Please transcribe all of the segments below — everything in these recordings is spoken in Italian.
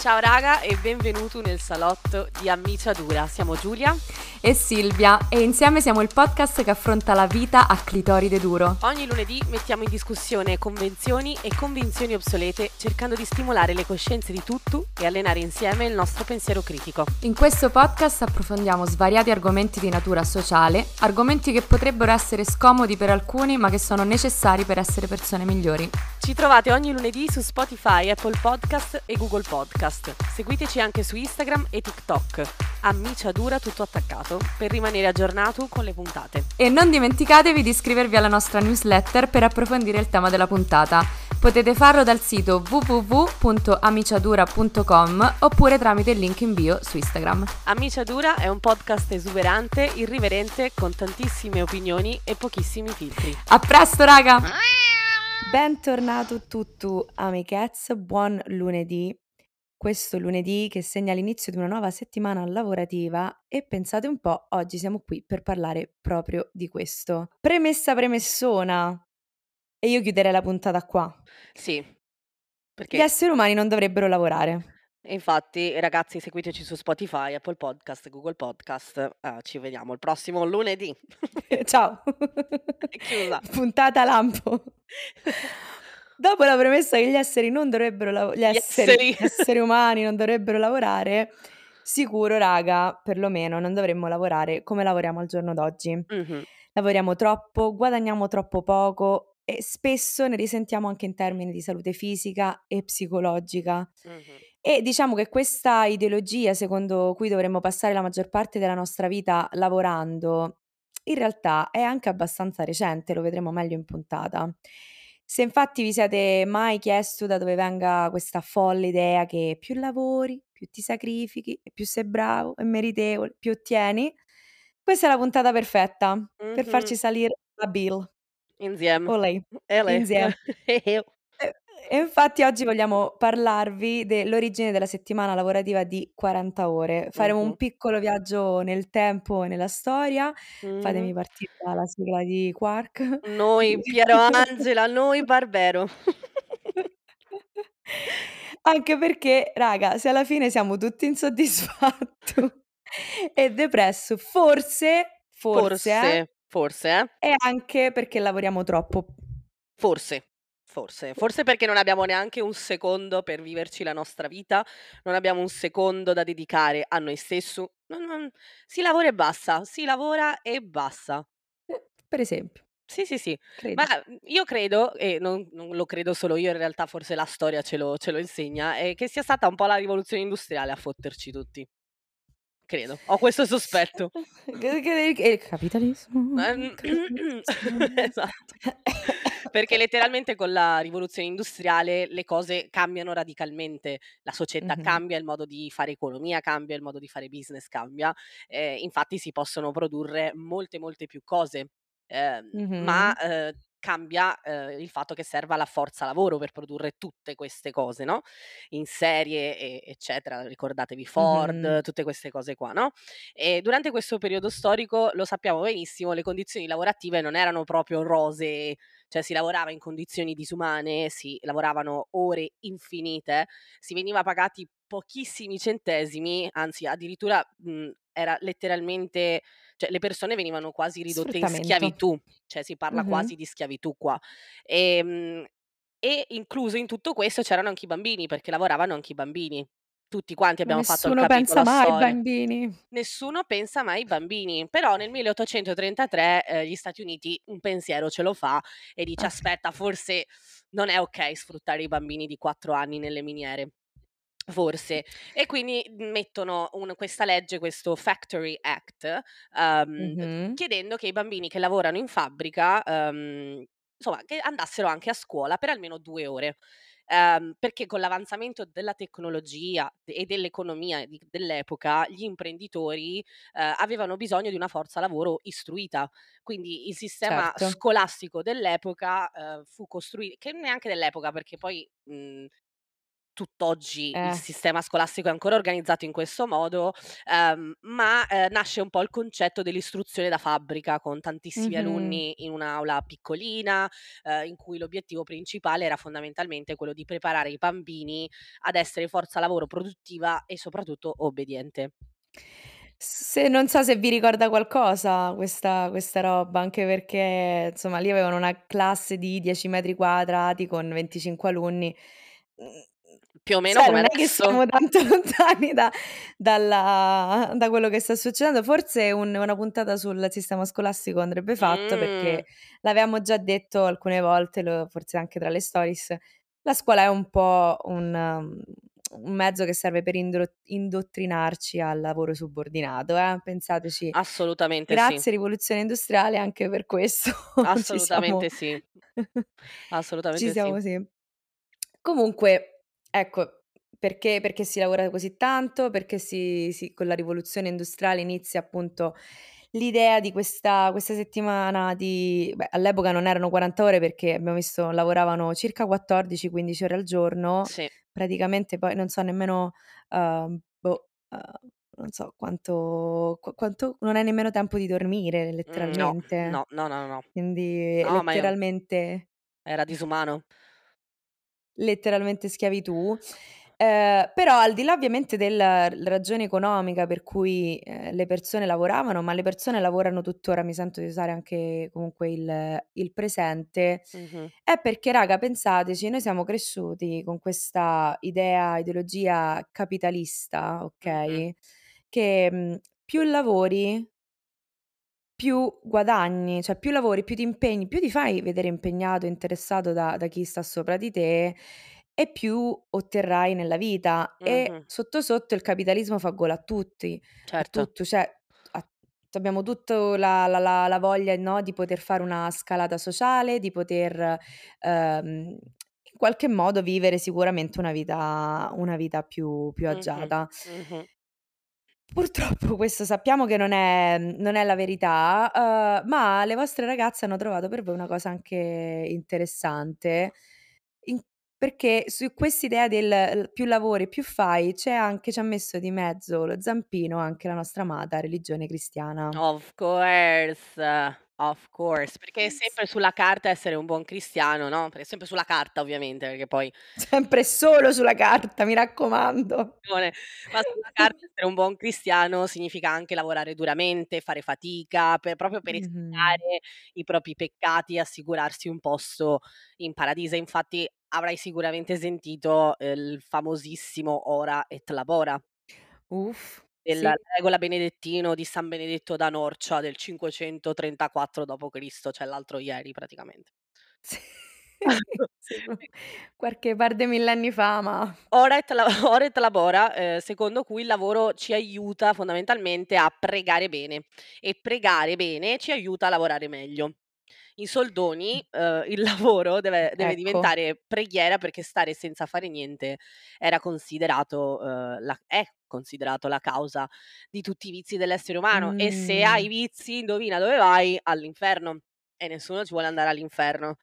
Ciao raga e benvenuto nel salotto di Ammiciadura. Siamo Giulia e Silvia e insieme siamo il podcast che affronta la vita a clitoride duro. Ogni lunedì mettiamo in discussione convenzioni e convinzioni obsolete cercando di stimolare le coscienze di tutto e allenare insieme il nostro pensiero critico. In questo podcast approfondiamo svariati argomenti di natura sociale, argomenti che potrebbero essere scomodi per alcuni ma che sono necessari per essere persone migliori. Ci trovate ogni lunedì su Spotify, Apple Podcast e Google Podcast. Seguiteci anche su Instagram e TikTok. Ammiciadura tutto attaccato per rimanere aggiornato con le puntate. E non dimenticatevi di iscrivervi alla nostra newsletter per approfondire il tema della puntata. Potete farlo dal sito www.amiciadura.com oppure tramite il link in bio su Instagram. Ammiciadura è un podcast esuberante, irriverente, con tantissime opinioni e pochissimi filtri. A presto, raga! Bentornato tutto, amichezze, buon lunedì. Questo lunedì che segna l'inizio di una nuova settimana lavorativa e pensate un po', oggi siamo qui per parlare proprio di questo. Premessa premessona. E io chiuderei la puntata qua. Sì. Perché gli esseri umani non dovrebbero lavorare. Infatti, ragazzi, seguiteci su Spotify, Apple Podcast, Google Podcast. Uh, ci vediamo il prossimo lunedì. Ciao. Puntata lampo. Dopo la premessa che gli esseri non dovrebbero lavorare, gli, esseri, gli esseri umani non dovrebbero lavorare, sicuro, raga, perlomeno non dovremmo lavorare come lavoriamo al giorno d'oggi. Mm-hmm. Lavoriamo troppo, guadagniamo troppo poco e spesso ne risentiamo anche in termini di salute fisica e psicologica. Mm-hmm. E diciamo che questa ideologia secondo cui dovremmo passare la maggior parte della nostra vita lavorando, in realtà è anche abbastanza recente, lo vedremo meglio in puntata. Se infatti vi siete mai chiesto da dove venga questa folle idea che più lavori, più ti sacrifichi, più sei bravo e meritevole, più ottieni, questa è la puntata perfetta mm-hmm. per farci salire la bill. Insieme. O lei. E lei. Insieme. E infatti oggi vogliamo parlarvi dell'origine della settimana lavorativa di 40 ore. Faremo un piccolo viaggio nel tempo e nella storia. Fatemi Mhm. partire dalla sigla di Quark. Noi Piero Angela, noi Barbero. Anche perché, raga, se alla fine siamo tutti insoddisfatti e depressi, forse, forse, eh, Forse, forse, eh? è anche perché lavoriamo troppo. Forse, forse, forse perché non abbiamo neanche un secondo per viverci la nostra vita, non abbiamo un secondo da dedicare a noi stessi. Non- non- Si lavora e basta, si lavora e basta. Per esempio, Sì, sì, sì. credi. Ma mm, io credo, e non, non lo credo solo io, in realtà forse la storia ce lo, ce lo insegna, è che sia stata un po' la rivoluzione industriale a fotterci tutti. Credo, ho questo sospetto. Che- Il capitalismo. Ehm, capitalismo. esatto. Perché letteralmente con la rivoluzione industriale le cose cambiano radicalmente, la società Mhm. cambia, il modo di fare economia cambia, il modo di fare business cambia, eh, infatti si possono produrre molte molte più cose, ehm, ma Mhm. eh, cambia eh, il fatto che serva la forza lavoro per produrre tutte queste cose, no? In serie, e- eccetera, ricordatevi Ford, Mhm. tutte queste cose qua, no? E durante questo periodo storico, lo sappiamo benissimo, le condizioni lavorative non erano proprio rose, cioè si lavorava in condizioni disumane, si lavoravano ore infinite, si veniva pagati pochissimi centesimi, anzi addirittura mh, era letteralmente, cioè le persone venivano quasi ridotte in schiavitù, cioè si parla Mhm. quasi di schiavitù qua. E, mh, e incluso in tutto questo c'erano anche i bambini, perché lavoravano anche i bambini. Tutti quanti abbiamo fatto il nessuno pensa capitolo mai ai bambini. Nessuno pensa mai ai bambini, però nel 1833 eh, gli Stati Uniti un pensiero ce lo fa e dice aspetta, forse non è ok sfruttare i bambini di 4 anni nelle miniere. Forse. E quindi mettono un- questa legge, questo Factory Act, ehm, Mhm. chiedendo che i bambini che lavorano in fabbrica, ehm, insomma, che andassero anche a scuola per almeno due ore. Ehm, perché con l'avanzamento della tecnologia e dell'economia di- dell'epoca, gli imprenditori eh, avevano bisogno di una forza lavoro istruita. Quindi il sistema Certo. scolastico dell'epoca eh, fu costruito, che neanche dell'epoca, perché poi mh, tutt'oggi il Eh. sistema scolastico è ancora organizzato in questo modo, ehm, ma, ehm, nasce un po' il concetto dell'istruzione da fabbrica con tantissimi Mh-mh. alunni in un'aula piccolina, ehm, in cui l'obiettivo principale era fondamentalmente quello di preparare i bambini ad essere forza lavoro produttiva e soprattutto obbediente. Se non so se vi ricorda qualcosa questa questa roba, anche perché insomma lì avevano una classe di 10 metri quadrati con 25 alunni. Più o meno cioè come non è che adesso. siamo tanto lontani da dalla da quello che sta succedendo. Forse un una puntata sul sistema scolastico andrebbe fatta, Mh. perché l'avevamo già detto alcune volte, lo forse anche tra le stories, la scuola è un po' un mhmm, un mezzo che serve per indro indottrinarci al lavoro subordinato, eh, pensateci. Assolutamente sì. Grazie rivoluzione industriale anche per questo ci Assolutamente sì. ci Assolutamente sì. siamo sì. Comunque, ecco, perché perché si lavora così tanto, perché si si con la rivoluzione industriale inizia appunto l'idea di questa questa settimana di beh, all'epoca non erano 40 ore perché abbiamo visto lavoravano circa 14, 15 ore al giorno, Sì. praticamente poi non so nemmeno, uhm, boh, uhm, non so quanto qua quanto non hai nemmeno tempo di dormire no, letteralmente. no, no, no, no. Quindi No, ma io letteralmente era disumano. Letteralmente schiavitù. Ehm, però al di là ovviamente del l ragione economica per cui, ehm, le persone lavoravano, ma le persone lavorano tuttora, mi sento di usare anche comunque il il presente, Mh-mh. è perché raga pensateci, noi siamo cresciuti con questa idea, ideologia capitalista, Mh-mh. okay, che, mhmm, più lavori più guadagni, cioè più lavori, più ti impegni, più ti fai vedere impegnato, interessato da da chi sta sopra di te e più otterrai nella vita. E Mh-mh. sotto, sotto il capitalismo fa gola a tutti, a Certo. tutto, cioè a abbiamo tutto la la la la voglia, no, di poter fare una scalata sociale, di poter, ehm, in qualche modo vivere sicuramente una vita una vita più più agiata. Mh-mh. Purtroppo questo sappiamo che non è non è la verità, uhm, ma le vostre ragazze hanno trovato per voi una cosa anche interessante, in perché su quest'idea del più lavori più fai, c'è anche ci ha messo di mezzo lo zampino anche la nostra amata religione cristiana. Of course, of course, perché è sempre sulla carta essere un buon cristiano, no, perché è sempre sulla carta ovviamente, perché poi Sempre solo sulla carta, mi raccomando. ma sulla carta essere un buon cristiano significa anche lavorare duramente, fare fatica, per proprio per espiare i propri peccati e assicurarsi un posto in paradiso. Infatti avrai sicuramente sentito, ehm, il famosissimo "Ora et labora" Uff, della sì. regola Benedettino di San Benedetto da Norcia del 534 dopo Cristo, cioè l'altro ieri praticamente. Sì, qualche par de millenni fa, ma Ora et la ora et labora, ehm, secondo cui il lavoro ci aiuta fondamentalmente a pregare bene e pregare bene ci aiuta a lavorare meglio. In soldoni, uhm, il lavoro deve deve Ecco. diventare preghiera perché stare senza fare niente era considerato, uhm, la è considerato la causa di tutti i vizi dell'essere umano e se hai vizi indovina dove vai? All'inferno e nessuno ci vuole andare all'inferno.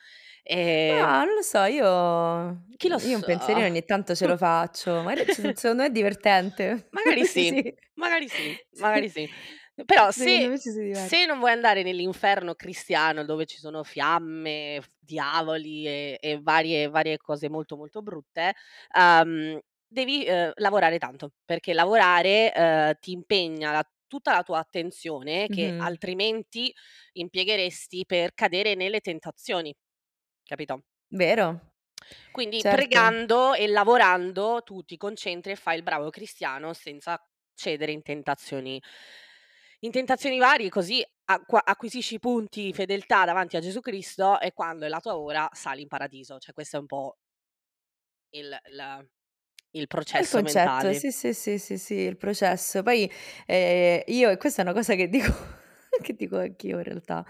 Ehm Ah, non lo so, io Chi lo io un sa? pensierino ogni tanto ce lo faccio, magari secondo me è divertente. Magari sì, Sì. magari sì, Sì. magari sì. Però se se non vuoi andare nell'inferno cristiano dove ci sono fiamme, diavoli e e varie varie cose molto, molto brutte, uhm, devi, uhm, lavorare tanto, perché lavorare, uhm, ti impegna la tutta la tua attenzione che Mh-mh. altrimenti impiegheresti per cadere nelle tentazioni, capito? Vero, Quindi certo. pregando e lavorando tu ti concentri e fai il bravo cristiano senza cedere in tentazioni in tentazioni varie, così acqua acquisisci punti fedeltà davanti a Gesù Cristo e quando è la tua ora sali in paradiso. Cioè questo è un po' il la il È il processo concetto, mentale. sì, sì, sì, sì, sì, il processo. Poi, ehm, io e questa è una cosa che dico che dico anch'io in realtà,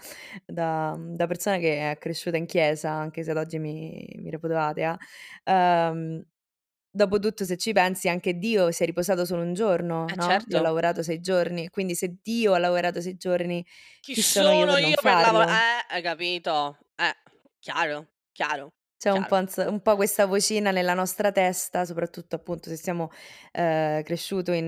da da persona che è cresciuta in chiesa, anche se ad oggi mi mi reputo atea, uhm, dopotutto se ci pensi anche Dio si è riposato solo un giorno, Eh no, io ho certo. lavorato 6 giorni, quindi se Dio ha lavorato 6 giorni, Chi chi sono io sono per io per lavo farlo? eh, hai capito? Eh, chiaro, chiaro. C'è un po' un po' questa vocina nella nostra testa, soprattutto appunto se siamo, ehm, cresciuto in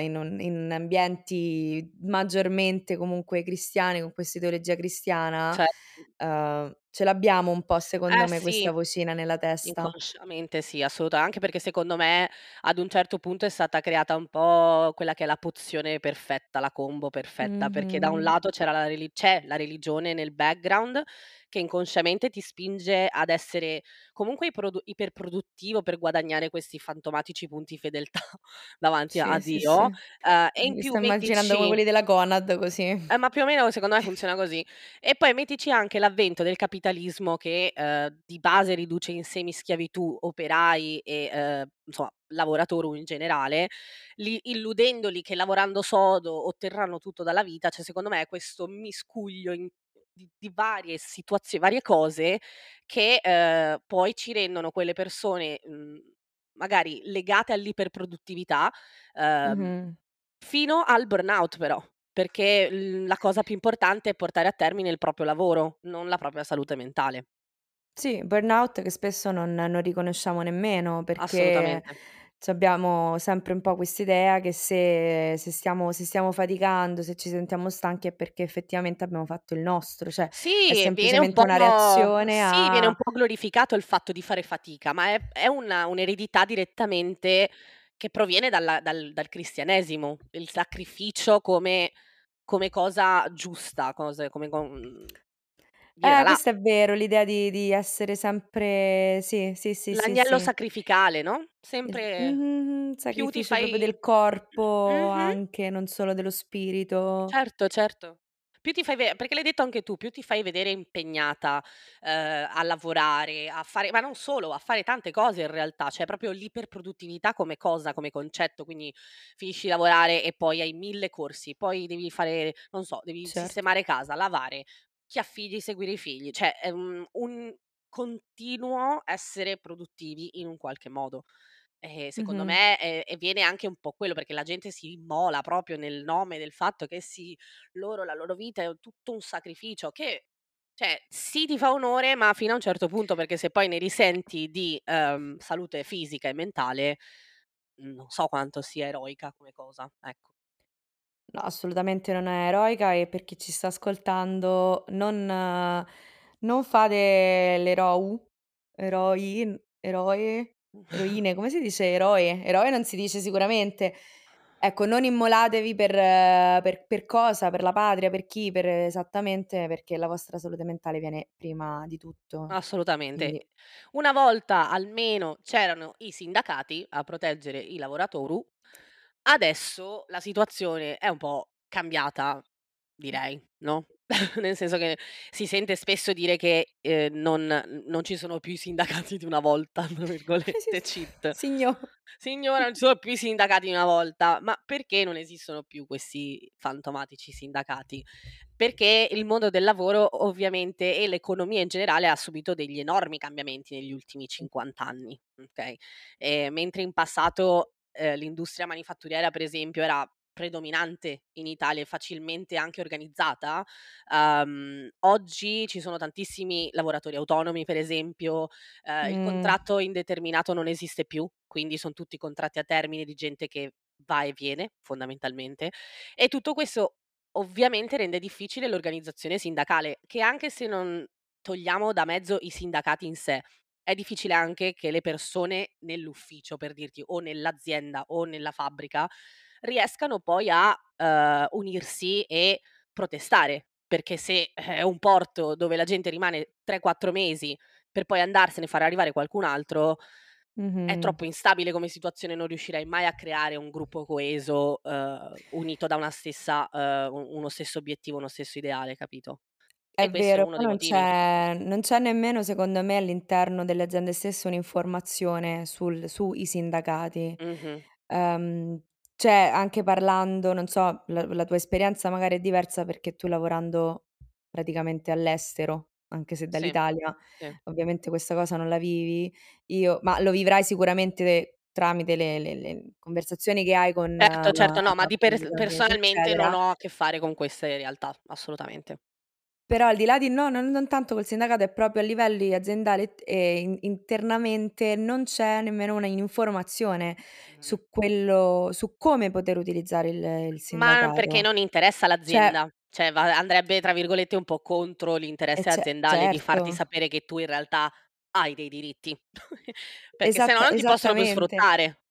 in un in ambienti maggiormente comunque cristiani, con questa ideologia cristiana, Certo. uhm, ce l'abbiamo un po' Eh secondo me sì, questa vocina nella testa. inconsciamente sì, assoluta anche perché secondo me ad un certo punto è stata creata un po' quella che è la pozione perfetta, la combo perfetta, perché da un Mh-mh. lato c'era la reli c'è la religione nel background che inconsciamente ti spinge ad essere comunque iprodu iperproduttivo per guadagnare questi fantomatici punti fedeltà davanti a Sì, sì, sì. Dio, uhm, e in Mi più sto immaginando mettici quelli della Conad così. Eh, ma più o meno secondo me funziona così. E poi mettici anche l'avvento del capitalismo che, uhm, di base riduce in semischiavitù operai e, uhm, insomma lavoratori in generale, li illudendoli che lavorando sodo otterranno tutto dalla vita, cioè secondo me è questo miscuglio in di di varie situazio varie cose che, uhm, poi ci rendono quelle persone, mhmm, magari legate all'iperproduttività, uhm, Mh-mh. fino al burnout però, perché l la cosa più importante è portare a termine il proprio lavoro, non la propria salute mentale. Sì, burnout che spesso non non riconosciamo nemmeno, perché C'abbiamo sempre un po' quest'idea che se se stiamo se stiamo faticando, se ci sentiamo stanchi è perché effettivamente abbiamo fatto il nostro, cioè è Sì, un semplicemente po' una reazione sì, viene un a po' glorificato il fatto di fare fatica, ma è è una un'eredità direttamente che proviene dalla dal dal cristianesimo, il sacrificio come come cosa giusta, cose come Eh, là. questo è vero, l'idea di di essere sempre sì, sì, sì, sì, L'agnello sì. sacrificale, no, sempre mh-mh-mh, più ti sacrificio proprio fai del corpo mh-mh. anche, non solo dello spirito. Certo, certo. Più ti fai ve perché l'hai detto anche tu, più ti fai vedere impegnata, uhm, a lavorare, a fare ma non solo, a fare tante cose in realtà, cioè proprio l'iperproduttività come cosa, come concetto, quindi finisci di lavorare e poi hai 1000 corsi, poi devi fare, non so, devi Certo. sistemare casa, lavare, chi ha figli, seguire i figli, cioè è un un continuo essere produttivi in un qualche modo. E secondo Mh-mh. me, ehm, e viene anche un po' quello, perché la gente si immola proprio nel nome del fatto che sì, loro la loro vita è tutto un sacrificio, che cioè sì, ti fa onore, ma fino a un certo punto, perché se poi ne risenti di, uhm, salute fisica e mentale, non so quanto sia eroica come cosa, ecco. No, assolutamente non è eroica e per chi ci sta ascoltando non non fate l'erou, eroi, eroe, eroine, come si dice eroe? Eroe non si dice sicuramente. Ecco, non immolatevi per per per cosa? Per la patria, per chi? Per esattamente perché la vostra salute mentale viene prima di tutto. Assolutamente. Quindi Una volta almeno c'erano i sindacati a proteggere i lavoratori, adesso la situazione è un po' cambiata, direi, no, nel senso che si sente spesso dire che, ehm, non non ci sono più i "sindacati di una volta", tra virgolette, cheat. Signo Signora, non ci sono più i sindacati di una volta, ma perché non esistono più questi fantomatici sindacati? Perché il mondo del lavoro ovviamente e l'economia in generale ha subito degli enormi cambiamenti negli ultimi 50 anni, okay, ehm, mentre in passato, ehm, l'industria manifatturiera per esempio era predominante in Italia e facilmente anche organizzata, uhm, oggi ci sono tantissimi lavoratori autonomi per esempio, ehm, il Mh. contratto indeterminato non esiste più, quindi son tutti contratti a termine di gente che va e viene fondamentalmente, e tutto questo ovviamente rende difficile l'organizzazione sindacale, che anche se non togliamo da mezzo i sindacati in sé, è difficile anche che le persone nell'ufficio, per dirti, o nell'azienda o nella fabbrica, riescano poi a, uhm, unirsi e protestare, perché se è un porto dove la gente rimane 3, 4 mesi per poi andarsene e far arrivare qualcun altro, è Mh-mh. troppo instabile come situazione, non riuscirai mai a creare un gruppo coeso, uhm, unito da una stessa u uno stesso obiettivo, uno stesso ideale, capito? È E questo è vero, uno poi dei non motivi. c'è non c'è nemmeno secondo me all'interno delle aziende stesse un'informazione sul sui sindacati. Mh-mh. Uhm, cioè anche parlando, non so, la la tua esperienza magari è diversa perché tu lavorando praticamente all'estero, anche se Sì, dall'Italia, sì. ovviamente questa cosa non la vivi, io ma lo vivrai sicuramente tramite le le le conversazioni che hai con Certo, certo, no, ma di pers dipendenti, personalmente non eccetera. ho a che fare con queste realtà, assolutamente. Però al di là di no, non non tanto col sindacato, è proprio a livelli aziendali e in internamente non c'è nemmeno una informazione Mh. su quello su come poter utilizzare il il Ma perché sindacato. non interessa Cioè all'azienda. Cioè va andrebbe tra virgolette un po' "contro E l'interesse ce aziendale" di farti certo. sapere che tu in realtà hai dei diritti, perché se no Esatta non ti possono più esattamente. sfruttare.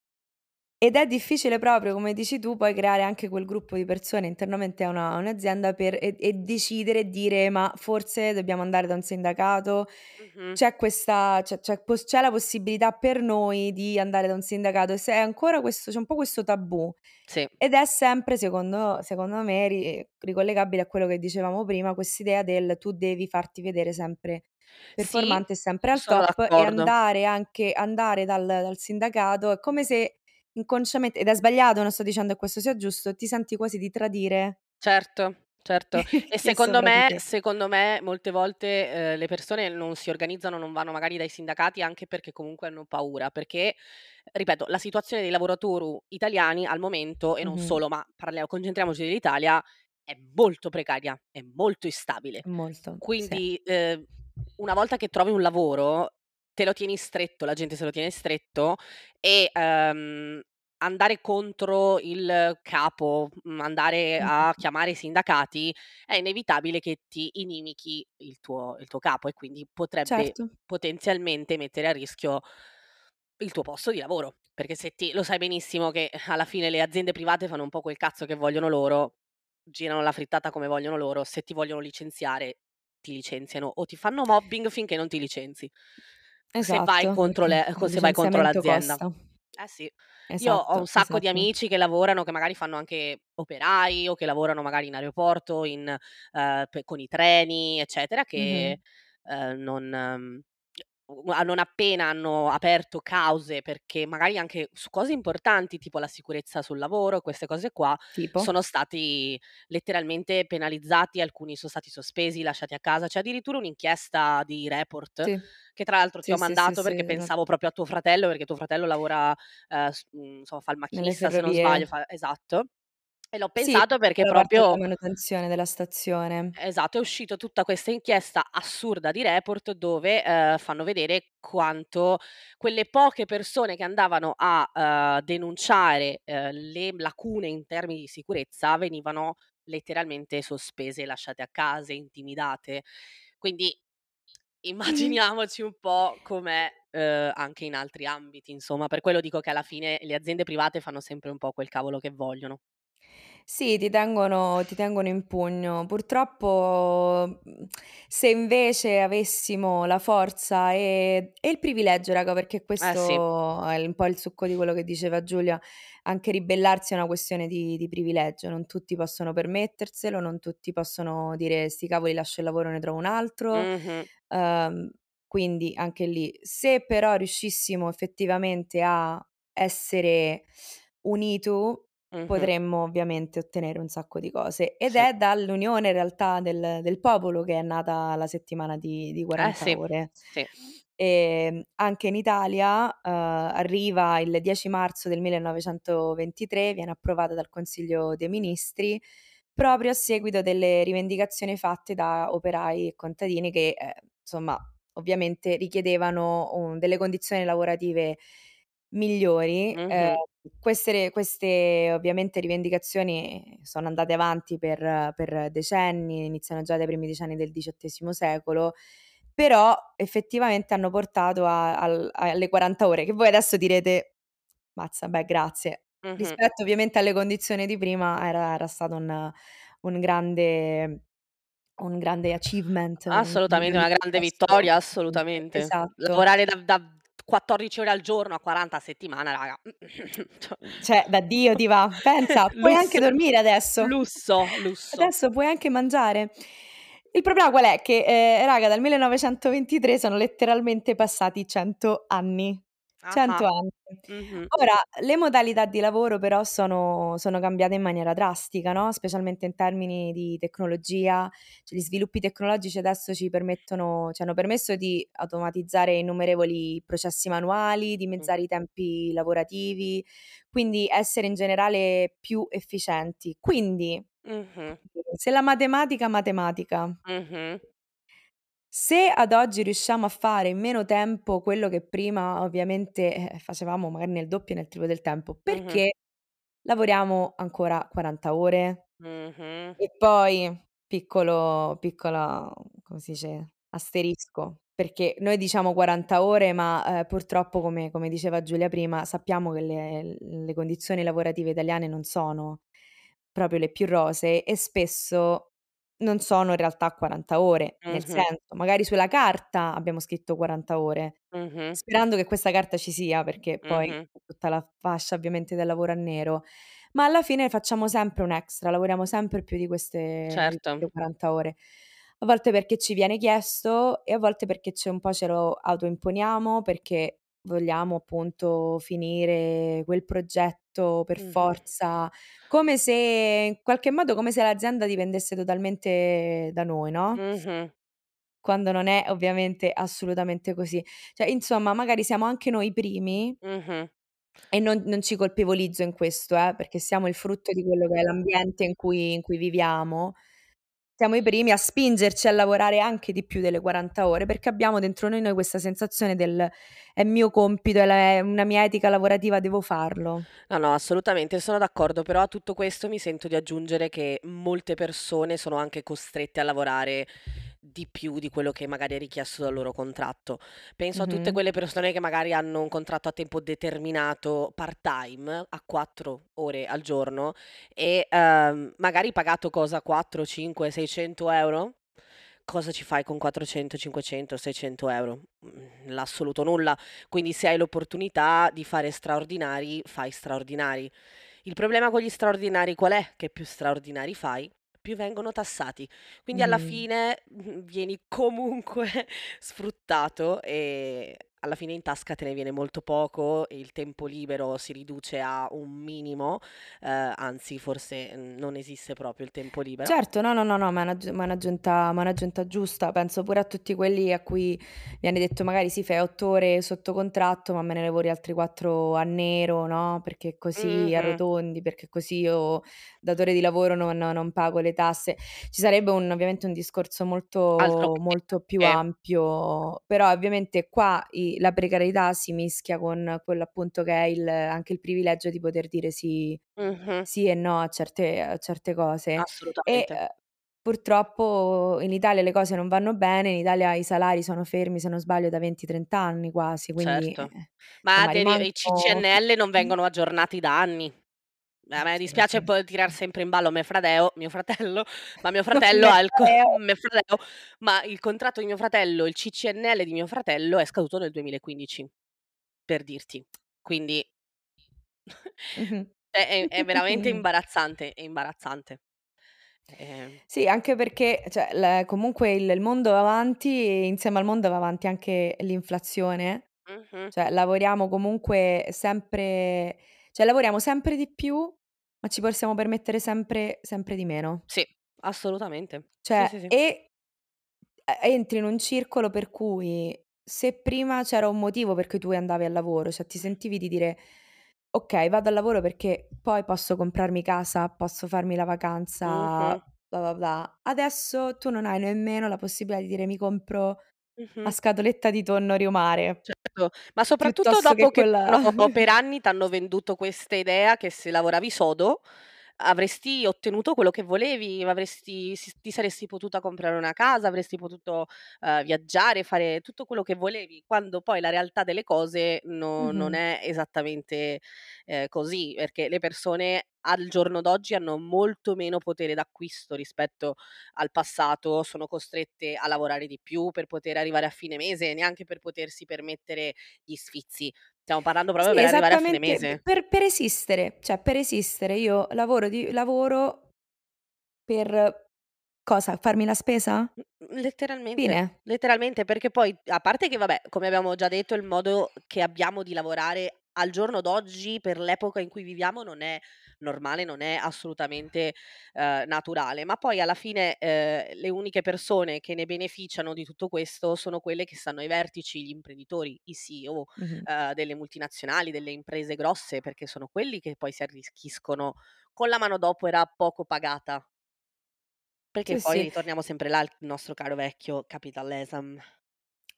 Ed è difficile proprio, come dici tu, poi creare anche quel gruppo di persone internamente a una a un'azienda per e e decidere e dire: "Ma forse dobbiamo andare da un sindacato?" Mh-mh. C'è questa c'è c'è pos c'è la possibilità per noi di andare da un sindacato e se è ancora questo c'è un po' questo tabù. Sì. Ed è sempre secondo secondo me ri ricollegabile a quello che dicevamo prima, quest'idea del tu devi farti vedere sempre Sì, performante sempre al sono top e d'accordo. andare anche andare dal dal sindacato è come se inconsciamente ed è sbagliato, non sto dicendo che questo sia giusto, ti senti quasi di tradire Certo, certo. E secondo me secondo me molte volte, ehm, le persone non si organizzano, non vanno magari dai sindacati anche perché comunque hanno paura, perché ripeto, la situazione dei lavoratori italiani al momento e non Mh-mh. solo, ma parlia concentriamoci dell'Italia, è molto precaria, è molto instabile. Molto, sì. Quindi, ehm, una volta che trovi un lavoro, te lo tieni stretto, la gente se lo tiene stretto e, ehm, andare contro il capo, mhmm, andare a chiamare i sindacati, è inevitabile che ti inimichi il tuo il tuo capo e quindi potrebbe Certo. potenzialmente mettere a rischio il tuo posto di lavoro. Perché se ti lo sai benissimo che alla fine le aziende private fanno un po' quel cazzo che vogliono loro, girano la frittata come vogliono loro, se ti vogliono licenziare ti licenziano o ti fanno mobbing finché non ti licenzi. Se vai Esatto, contro le co se vai contro licenziamento l'azienda. costa. Eh sì. Io ho un Esatto, sacco di esatto. amici che lavorano, che magari fanno anche operai o che lavorano magari in aeroporto, in ehm, pe con i treni, eccetera, che, ehm, non mhmm, u a non appena hanno aperto cause, perché magari anche su cose importanti, tipo la sicurezza sul lavoro, queste cose qua, Tipo? sono stati letteralmente penalizzati, alcuni son stati sospesi, lasciati a casa. C'è addirittura un'inchiesta di Report, Sì. che tra l'altro ti Sì, ho sì, mandato perché pensavo proprio a tuo fratello, perché tuo fratello lavora, s mhmm, insomma fa il macchinista se non sbaglio, fa esatto. E l'ho Sì, pensato perché la parte proprio della manutenzione della stazione. Esatto, è uscito tutta questa inchiesta assurda di Report dove, ehm, fanno vedere quanto quelle poche persone che andavano a, uhm, denunciare, ehm, le lacune in termini di sicurezza venivano letteralmente sospese, lasciate a casa, intimidate. Quindi Mh-mh. immaginiamoci un po' com'è, uhm, anche in altri ambiti, insomma. Per quello dico che alla fine le aziende private fanno sempre un po' quel cavolo che vogliono. Sì, ti tengono ti tengono in pugno. Purtroppo, mhmm, se invece avessimo la forza e e il privilegio raga, perché Eh sì. questo è un po' il succo di quello che diceva Giulia, anche ribellarsi è una questione di di privilegio, non tutti possono permetterselo, non tutti possono dire: "Sti cavoli lascio il lavoro ne trovo un altro." Mh-mh. Uhm, quindi anche lì, se però riuscissimo effettivamente a essere unitu, Mh-mh. potremmo ovviamente ottenere un sacco di cose. Ed Sì. è dall'unione in realtà del del popolo che è nata la settimana di di Eh 40 sì, ore. sì. Ehm, anche in Italia, uhm, arriva il 10 marzo del 1923, viene approvata dal Consiglio dei Ministri, proprio a seguito delle rivendicazioni fatte da operai e contadini che, ehm, insomma, ovviamente richiedevano un delle condizioni lavorative migliori. Ehm, Mh-mh. Queste queste ovviamente rivendicazioni sono andate avanti per per decenni, iniziano già dai primi decenni del XVIII secolo, però effettivamente hanno portato a al alle 40 ore, che voi adesso direte: "Mazza, beh grazie." Mh-mh. Rispetto ovviamente alle condizioni di prima era era stato un un grande un grande achievement, un un Assolutamente, grande una grande vittoria, assolutamente. Esatto. Lavorare da da 14 ore al giorno a 40 a settimana raga, cioè cioè da Dio ti va. Pensa, puoi anche lusso, dormire adesso. lusso, lusso. Adesso puoi anche mangiare. Il problema qual è? Che, ehm, raga dal 1923 sono letteralmente passati 100 anni. 100 Ah-ah. anni. Mh-mh. Ora, le modalità di lavoro però sono sono cambiate in maniera drastica, no, specialmente in termini di tecnologia. Cioè gli sviluppi tecnologici adesso ci permettono ci hanno permesso di automatizzare innumerevoli processi manuali, dimezzare i tempi lavorativi, quindi essere in generale più efficienti. Quindi Mh-mh. Se la matematica matematica Mh-mh. Se ad oggi riusciamo a fare in meno tempo quello che prima ovviamente, eh, facevamo magari nel doppio e nel triplo del tempo, Mh-mh. perché lavoriamo ancora 40 ore? Mh-mh. E poi piccolo piccola come si dice, asterisco, perché noi diciamo 40 ore, ma, ehm, purtroppo come come diceva Giulia prima, sappiamo che le le condizioni lavorative italiane non sono proprio le più rosee e spesso non sono in realtà 40 ore, nel Mh-mh. senso, magari sulla carta abbiamo scritto 40 ore, Mh-mh. sperando che questa carta ci sia, perché poi Mh-mh. tutta la fascia ovviamente del lavoro a nero, ma alla fine facciamo sempre un extra, lavoriamo sempre più di queste di Certo. queste 40 ore. A volte perché ci viene chiesto e a volte perché c'è un po' ce lo autoimponiamo, perché vogliamo appunto finire quel progetto per Mh-mh. forza, come se in qualche modo come se l'azienda dipendesse totalmente da noi, no? Mh-mh. Quando non è ovviamente assolutamente così. Cioè, insomma, magari siamo anche noi i primi Mh-mh. e non non ci colpevolizzo in questo, eh, perché siamo il frutto di quello che è l'ambiente in cui in cui viviamo. Siamo i primi a spingerci a lavorare anche di più delle 40 ore, perché abbiamo dentro noi noi questa sensazione del: "È mio compito, è la è una mia etica lavorativa, devo farlo." No, no, assolutamente, sono d'accordo, però a tutto questo mi sento di aggiungere che molte persone sono anche costrette a lavorare di più di quello che magari è richiesto dal loro contratto. Penso a tutte Mh-mh. quelle persone che magari hanno un contratto a tempo determinato part-time, a 4 ore al giorno e, uhm, magari pagato cosa, 4, 5, 600 €? Cosa ci fai con 400, 500, 600 €? Mhmm, l'assoluto nulla. Quindi se hai l'opportunità di fare straordinari, fai straordinari. Il problema con gli straordinari qual è? Che più straordinari fai, più vengono tassati. Quindi alla fine, mhmm, vieni comunque sfruttato e alla fine in tasca te ne viene molto poco e il tempo libero si riduce a un minimo, ehm, anzi forse, mhmm, non esiste proprio il tempo libero. Certo, no, no, no, no, ma è un'agg ma è un'aggiunta ma è un'aggiunta giusta. Penso pure a tutti quelli a cui viene detto magari: "Sì, fai 8 ore sotto contratto, ma me ne lavori altri 4 a nero, no, perché così Mh-mh. arrotondi, perché così io datore di lavoro non non pago le tasse." Ci sarebbe un ovviamente un discorso Altro molto che, molto più che. ampio, però ovviamente qua i la precarietà si mischia con quello appunto che è il anche il privilegio di poter dire sì Mh-mh. sì e no a certe a certe cose e, Assolutamente. uhm, purtroppo in Italia le cose non vanno bene, in Italia i salari sono fermi, se non sbaglio da 20, 30 anni quasi, quindi, Certo. eh, Ma insomma te i CCNL non vengono aggiornati da anni. A me dispiace poi tirar sempre in ballo me fradeo mio fratello, ma mio fratello ha il co me fradeo, ma il contratto di mio fratello, il CCNL di mio fratello è scaduto nel 2015, per dirti. Quindi è è veramente imbarazzante, è imbarazzante. Ehm Sì, anche perché cioè l comunque il il mondo va avanti e insieme al mondo va avanti anche l'inflazione, Mh-mh. cioè lavoriamo comunque sempre cioè lavoriamo sempre di più, ma ci possiamo permettere sempre sempre di meno. Sì, assolutamente. Sì, sì, Cioè sì. e entri in un circolo per cui se prima c'era un motivo per cui tu andavi al lavoro, cioè ti sentivi di dire: "Okay, vado al lavoro perché poi posso comprarmi casa, posso farmi la vacanza, Mh-mh. bla, bla, bla." Adesso tu non hai nemmeno la possibilità di dire: "Mi compro la Mh-mh. scatoletta di tonno Rio Mare." Certo, ma soprattutto Piuttosto che dopo che quella t'hanno per anni t'hanno venduto questa idea che se lavoravi sodo avresti ottenuto quello che volevi, avresti ti saresti potuta comprare una casa, avresti potuto, uhm, viaggiare, fare tutto quello che volevi, quando poi la realtà delle cose no non Mh-mh. è esattamente, ehm, così, perché le persone al giorno d'oggi hanno molto meno potere d'acquisto rispetto al passato, sono costrette a lavorare di più per poter arrivare a fine mese, neanche per potersi permettere gli sfizi. Stiamo parlando proprio Sì, per arrivare a fine mese. per per esistere, cioè per esistere. Io lavoro di lavoro per cosa? Farmi la spesa? Letteralmente, Fine. letteralmente, perché poi a parte che vabbè, come abbiamo già detto, il modo che abbiamo di lavorare al giorno d'oggi, per l'epoca in cui viviamo, non è normale, non è assolutamente, uhm, naturale, ma poi alla fine, ehm, le uniche persone che ne beneficiano di tutto questo sono quelle che stanno ai vertici, gli imprenditori, i CEO, Mh-mh. uhm, delle multinazionali, delle imprese grosse, perché sono quelli che poi si arricchiscono con la manodopera poco pagata. Perché Sì, poi sì. ritorniamo sempre là, al nostro caro vecchio capitalism.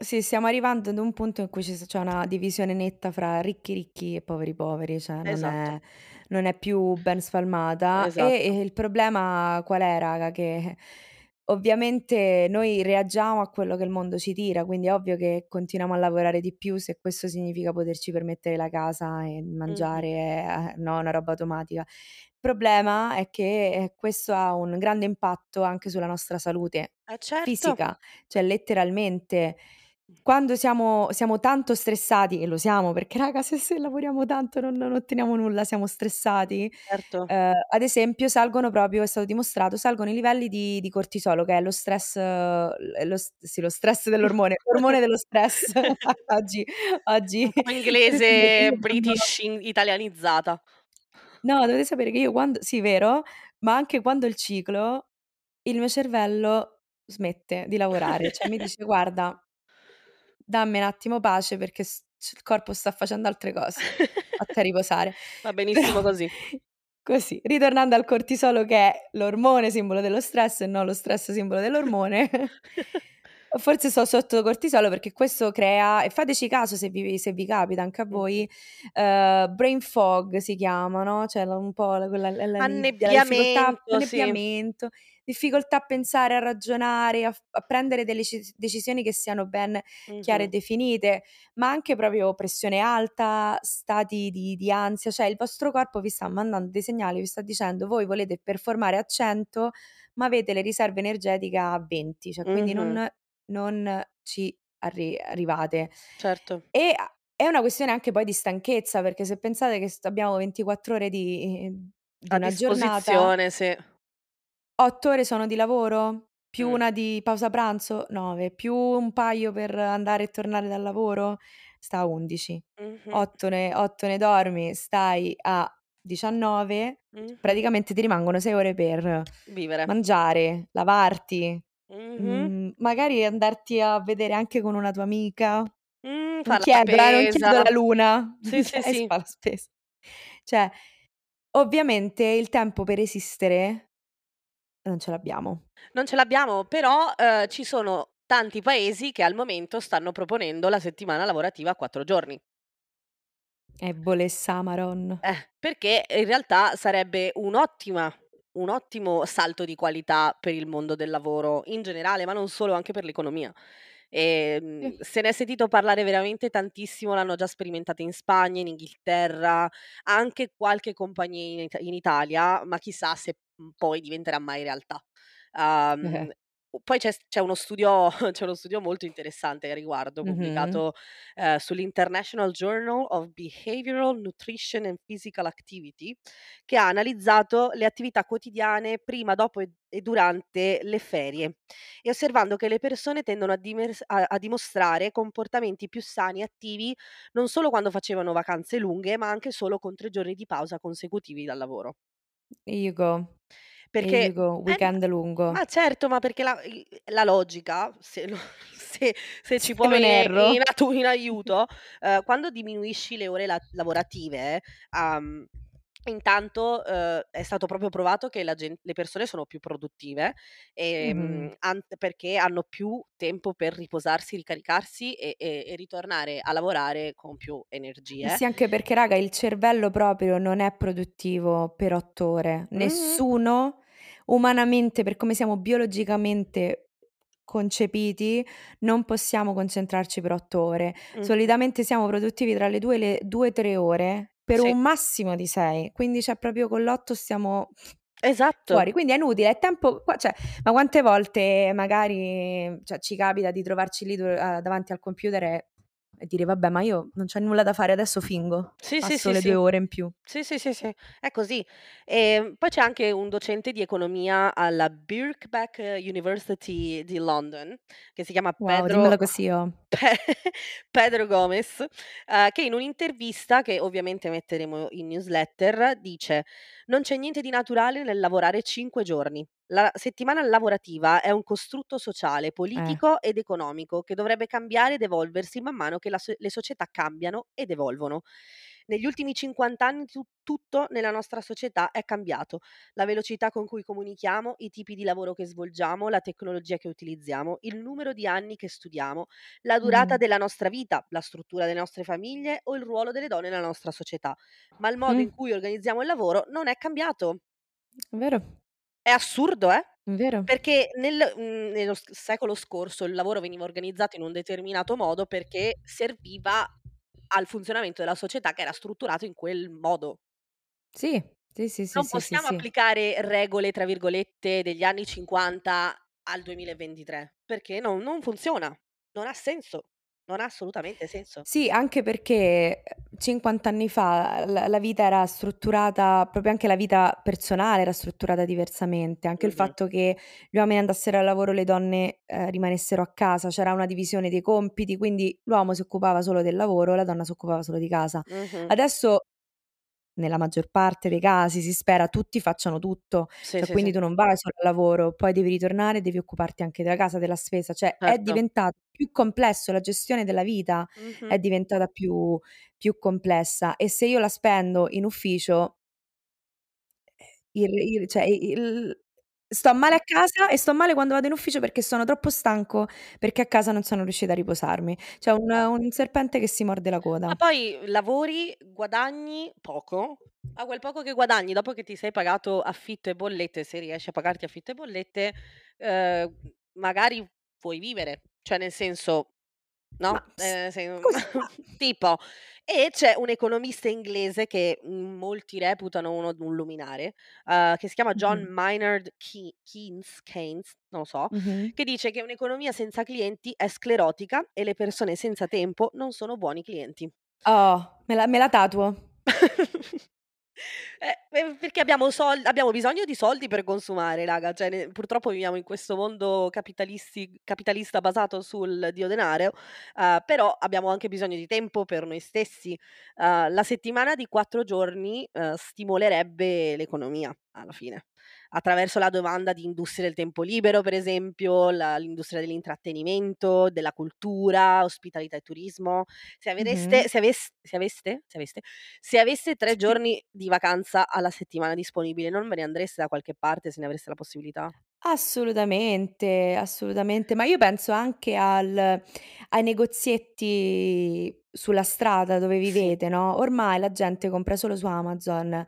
Sì, stiamo arrivando ad un punto in cui ci s c'è una divisione netta fra ricchi ricchi e poveri poveri, cioè non Esatto. è non è più ben spalmata. E, Esatto. ehm, il problema qual è raga, che ovviamente noi reagiamo a quello che il mondo ci tira, quindi è ovvio che continuiamo a lavorare di più se questo significa poterci permettere la casa e Mh-mh. mangiare, eh, no, una roba automatica. Problema è che, ehm, questo ha un grande impatto anche sulla nostra salute Eh certo. fisica, cioè letteralmente. Quando siamo siamo tanto stressati, e lo siamo perché raga se se lavoriamo tanto non non otteniamo nulla, siamo stressati, Certo. ehm, ad esempio salgono proprio è stato dimostrato, salgono i livelli di di cortisolo, che è lo stress lo sì, lo stress dell'ormone, l'ormone dello stress. Oggi oggi Un po' inglese british in italianizzata. No, dovete sapere che io quando sì, vero, ma anche quando il ciclo, il mio cervello smette di lavorare, cioè mi dice: "Guarda" "dammi un attimo pace perché il corpo sta facendo altre cose, vatte a riposare." Va Però benissimo così. così, ritornando al cortisolo che è l'ormone simbolo dello stress e non lo stress simbolo dell'ormone, forse sto sotto cortisolo perché questo crea e fateci caso se vi se vi capita anche a voi, ehm, brain fog si chiama, no, cioè un po' la quella la la nebbia, la Annebbiamento, sì. Difficoltà a pensare, a ragionare, a a prendere delle ci decisioni che siano ben chiare e definite, ma anche proprio pressione alta, stati di di ansia, cioè il vostro corpo vi sta mandando dei segnali, vi sta dicendo: "Voi volete performare a 100 ma avete le riserve energetiche a 20, cioè quindi Mh-mh. non non ci arri arrivate." Certo. E è una questione anche poi di stanchezza, perché se pensate che abbiamo 24 ore di di A una giornata sì. 8 ore sono di lavoro? Più Mh. 1 di pausa pranzo? 9, più un paio per andare e tornare dal lavoro? Sta a 11. Mh-mh. 8 ne 8 ne dormi, stai a 19, c Mh-mh. praticamente ti rimangono 6 ore per Vivere. mangiare, lavarti, Mh-mh. mhmm, magari andarti a vedere anche con una tua amica. Mh, Non la chiedo eh, non chiedo la luna, Sì, sì, s sì. fa la spesa. Cioè, ovviamente il tempo per esistere non ce l'abbiamo. Non ce l'abbiamo, però, uhm, ci sono tanti paesi che al momento stanno proponendo la settimana lavorativa a 4 giorni. E volesse 'a Maronn. Eh, perché in realtà sarebbe un'ottima un ottimo salto di qualità per il mondo del lavoro in generale, ma non solo, anche per l'economia. Ehm, Sì. se ne è sentito parlare veramente tantissimo, l'hanno già sperimentato in Spagna, in Inghilterra, anche qualche compagnia in It in Italia, ma chissà se, poi diventerà mai realtà. Uhm, poi c'è c'è uno studio c'è uno studio molto interessante a riguardo pubblicato, ehm, sull'International Journal of Behavioral Nutrition and Physical Activity, che ha analizzato le attività quotidiane prima, dopo e e durante le ferie e osservando che le persone tendono a dimers a a dimostrare comportamenti più sani e attivi, non solo quando facevano vacanze lunghe, ma anche solo con 3 giorni di pausa consecutivi dal lavoro. Here you go. Perché you go, eh, weekend ma lungo. certo, ma perché la la logica, se lo se se ci Se può non venire erro. in atu in aiuto, uhm, quando diminuisci le ore la lavorative, uhm, intanto, uhm, è stato proprio provato che la gen le persone sono più produttive, ehm, ant perché hanno più tempo per riposarsi, ricaricarsi e e e ritornare a lavorare con più Eh energie. sì, anche perché raga il cervello proprio non è produttivo per 8 ore. Mh-mh. Nessuno umanamente, per come siamo biologicamente concepiti, non possiamo concentrarci per 8 ore. Mh-mh. Solitamente siamo produttivi tra le 2 e le 2-3 ore, per Sì. un massimo di 6, quindi cioè proprio con l'8 stiamo Esatto. fuori. Quindi è inutile, è tempo cioè, ma quante volte magari, cioè ci capita di trovarci lì davanti al computer e e dire: "Vabbè, ma io non c'è nulla da fare, adesso fingo, Sì, passo sì, le 2 sì. ore in più." Sì, sì, sì, sì, è così. Ehm, poi c'è anche un docente di economia alla Birkbeck University di London, che si chiama Wow, dimmelo Pedro così oh. Pe Pedro Gomes, uhm, che in un'intervista, che ovviamente metteremo in newsletter, dice: "Non c'è niente di naturale nel lavorare 5 giorni. La settimana lavorativa è un costrutto sociale, Eh. politico ed economico che dovrebbe cambiare ed evolversi man mano che la so le società cambiano ed evolvono. Negli ultimi 50 anni tu tutto nella nostra società è cambiato. La velocità con cui comunichiamo, i tipi di lavoro che svolgiamo, la tecnologia che utilizziamo, il numero di anni che studiamo, la durata Mh-mh. della nostra vita, la struttura delle nostre famiglie o il ruolo delle donne nella nostra società. Ma il modo in cui organizziamo il lavoro non è cambiato. Vero. È assurdo, eh, Vero. perché nel mhmm, nello s secolo scorso il lavoro veniva organizzato in un determinato modo perché serviva al funzionamento della società che era strutturato in quel modo. Sì, sì, sì, sì, Non sì, sì, possiamo sì. applicare "regole" tra virgolette degli anni '50 al 2023 perché non non funziona. Non ha senso. Non ha assolutamente senso. Sì, anche perché, ehm, 50 anni fa la la vita era strutturata proprio anche la vita personale era strutturata diversamente, anche il fatto che gli uomini andassero al lavoro, le donne, ehm, rimanessero a casa, c'era una divisione dei compiti, quindi l'uomo si occupava solo del lavoro, la donna si occupava solo di casa. Mh-mh. Adesso nella maggior parte dei casi, si spera, tutti facciano tutto, Sì, cioè sì, sì. quindi tu non vai solo al lavoro, poi devi ritornare e devi occuparti anche della casa, della spesa, cioè è Certo. diventato più complesso, la gestione della vita Mh-mh. è diventata più più complessa e se io la spendo in ufficio il il cioè il sto male a casa e sto male quando vado in ufficio perché sono troppo stanco, perché a casa non sono riuscita a riposarmi. Cioè un un serpente che si morde la Ma coda. poi lavori, guadagni poco, ma quel poco che guadagni dopo che ti sei pagato affitto e bollette, se riesci a pagarti affitto e bollette, ehm, magari puoi vivere. Cioè nel senso Ma no, s ehm, se così ma tipo e c'è un economista inglese che, molti reputano uno un luminare, uhm, che si chiama John Mh-mh. Maynard Key Keynes Keynes, non lo so, Mh-mh. che dice che un'economia senza clienti è sclerotica e le persone senza tempo non sono buoni clienti. Oh, me la me la tatuo. Eh, pe perché abbiamo sol abbiamo bisogno di soldi per consumare raga, cioè ne purtroppo viviamo in questo mondo capitalisti capitalista basato sul dio denaro, uhm, però abbiamo anche bisogno di tempo per noi stessi. Uhm, la settimana di 4 giorni, uhm, stimolerebbe l'economia alla fine, attraverso la domanda di industria del tempo libero per esempio, la l'industria dell'intrattenimento, della cultura, ospitalità e turismo. Se avreste se aves se aveste se aveste se aveste 3 Sì. giorni di vacanza alla settimana disponibile, non ve ne andreste da qualche parte se ne avreste la possibilità? Assolutamente, assolutamente, ma io penso anche al ai negozietti sulla strada dove vivete, no, ormai la gente compra solo su Amazon,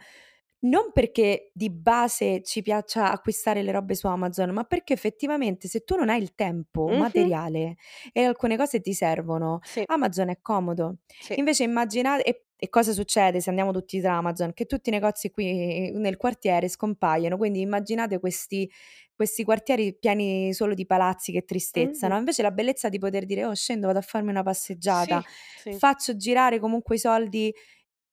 non perché di base ci piaccia acquistare le robe su Amazon, ma perché effettivamente se tu non hai il tempo Mh-mh. materiale e alcune cose ti servono, Sì. Amazon è comodo. Sì. Invece immagina e e cosa succede se andiamo tutti su Amazon? Che tutti i negozi qui nel quartiere scompaiono, quindi immaginate questi questi quartieri pieni solo di palazzi, che tristezza, no, Mh-mh. invece la bellezza di poter dire: "Oh scendo, vado a farmi una passeggiata, Sì, sì. faccio girare comunque i soldi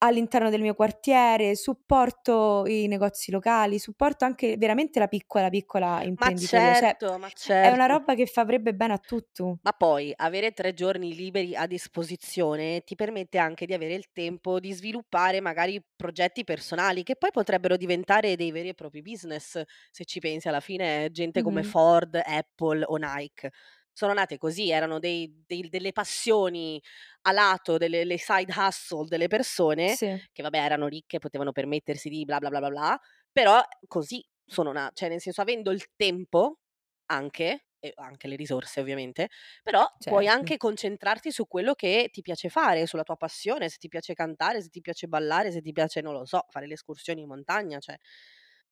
all'interno del mio quartiere, supporto i negozi locali, supporto anche veramente la piccola, piccola Ma imprenditoria." Cioè certo, ma è una certo. roba che farebbe bene a tutto. Ma poi avere 3 giorni liberi a disposizione ti permette anche di avere il tempo di sviluppare magari progetti personali, che poi potrebbero diventare dei veri e propri business, se ci pensi alla fine gente come Mh-mh. Ford, Apple o Nike sono nate così, erano dei dei delle passioni a lato, delle le side hustle delle persone Sì. che vabbè erano ricche, potevano permettersi di bla, bla, bla, bla, bla, però così sono na cioè nel senso avendo il tempo anche, e anche le risorse ovviamente, però puoi Certo. anche concentrarti su quello che ti piace fare, sulla tua passione, se ti piace cantare, se ti piace ballare, se ti piace, non lo so, fare le escursioni in montagna, cioè,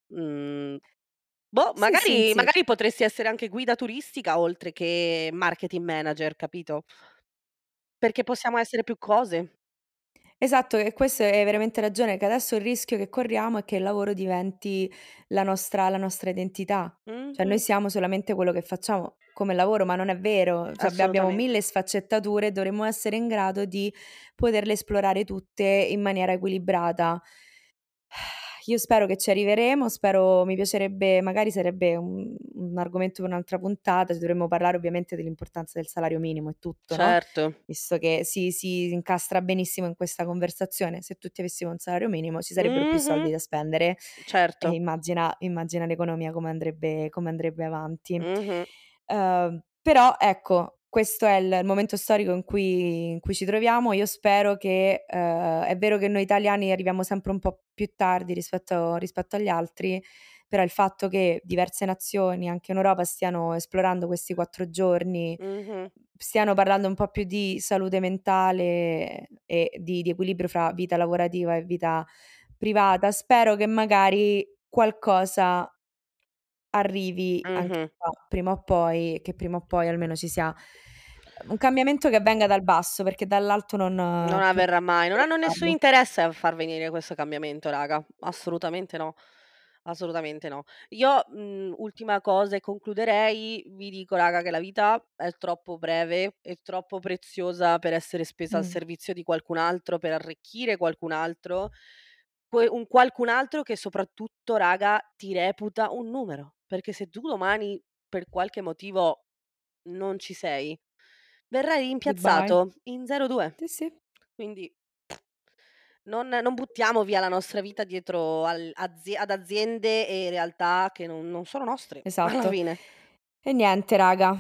mhmm, boh, Sì, sì, magari sì. magari potresti essere anche guida turistica oltre che marketing manager, capito? Perché possiamo essere più cose. Esatto, e questo hai veramente ragione, che adesso il rischio che corriamo è che il lavoro diventi la nostra la nostra identità. Cioè noi siamo solamente quello che facciamo come lavoro, ma non è vero, cioè abbi abbiamo Assolutamente. 1000 sfaccettature e dovremmo essere in grado di poterle esplorare tutte in maniera equilibrata. Io spero che ci arriveremo, spero mi piacerebbe magari sarebbe un un argomento per un'altra puntata, dovremmo parlare ovviamente dell'importanza del salario minimo e tutto, no, Certo. visto che si si incastra benissimo in questa conversazione. Se tutti avessimo un salario minimo ci sarebbero più soldi Mh-mh. da spendere Certo. immagina immagina l'economia come andrebbe come andrebbe avanti. Mh-mh. Uhm, però ecco, questo è il momento storico in cui in cui ci troviamo. Io spero che uhm, è vero che noi italiani arriviamo sempre un po' più tardi rispetto rispetto agli altri, però il fatto che diverse nazioni, anche in Europa, stiano esplorando questi 4 giorni, Mh-mh. stiano parlando un po' più di salute mentale e di di equilibrio fra vita lavorativa e vita privata, spero che magari qualcosa arrivi anche Mh-mh. qua prima o poi, che prima o poi almeno ci sia un cambiamento che venga dal basso, perché dall'alto non Non non avverrà mai, non hanno nessun farlo. interesse a far venire questo cambiamento raga, assolutamente no, assolutamente no. Io, mhmm, ultima cosa e concluderei, vi dico raga che la vita è troppo breve e troppo preziosa per essere spesa al Mh. servizio di qualcun altro, per arricchire qualcun altro, poi un qualcun altro che soprattutto raga ti reputa un numero, perché se tu domani per qualche motivo non ci sei, verrai Goodbye. rimpiazzato in 02. Sì, sì. Quindi non non buttiamo via la nostra vita dietro al azie ad aziende e realtà che non non sono nostre alla Esatto. fine. E niente raga,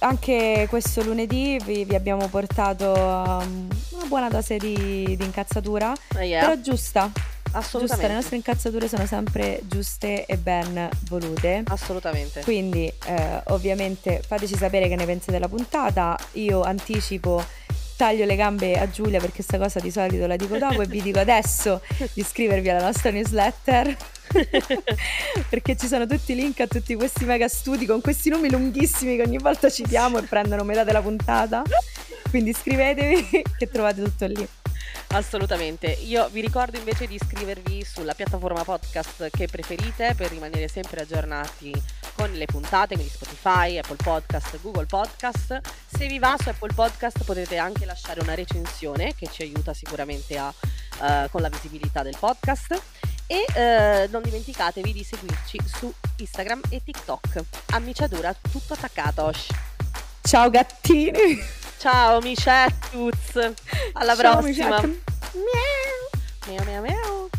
anche questo lunedì vi vi abbiamo portato, uhm, una buona dose di di incazzatura, Ah yeah. però giusta, giusta. Le Assolutamente. nostre incazzature sono sempre giuste e ben volute. Assolutamente. Quindi, ehm, ovviamente fateci sapere che ne pensate della puntata. Io anticipo, taglio le gambe a Giulia perché 'sta cosa di solito la dico dopo e vi dico adesso di iscrivervi alla nostra newsletter perché ci sono tutti i link a tutti questi mega studi con questi nomi lunghissimi che ogni volta citiamo e prendono metà della puntata. Quindi iscrivetevi che trovate tutto lì. Assolutamente. Io vi ricordo invece di iscrivervi sulla piattaforma podcast che preferite per rimanere sempre aggiornati con le puntate, quindi Spotify, Apple Podcast, Google Podcast. Se vi va su Apple Podcast potete anche lasciare una recensione che ci aiuta sicuramente a uhm, con la visibilità del podcast e, uhm, non dimenticatevi di seguirci su Instagram e TikTok. Amiciadura tutto attaccatos. Ciao gattini. Ciao micettus, alla Ciao prossima. Miau. Miau, miau, miau.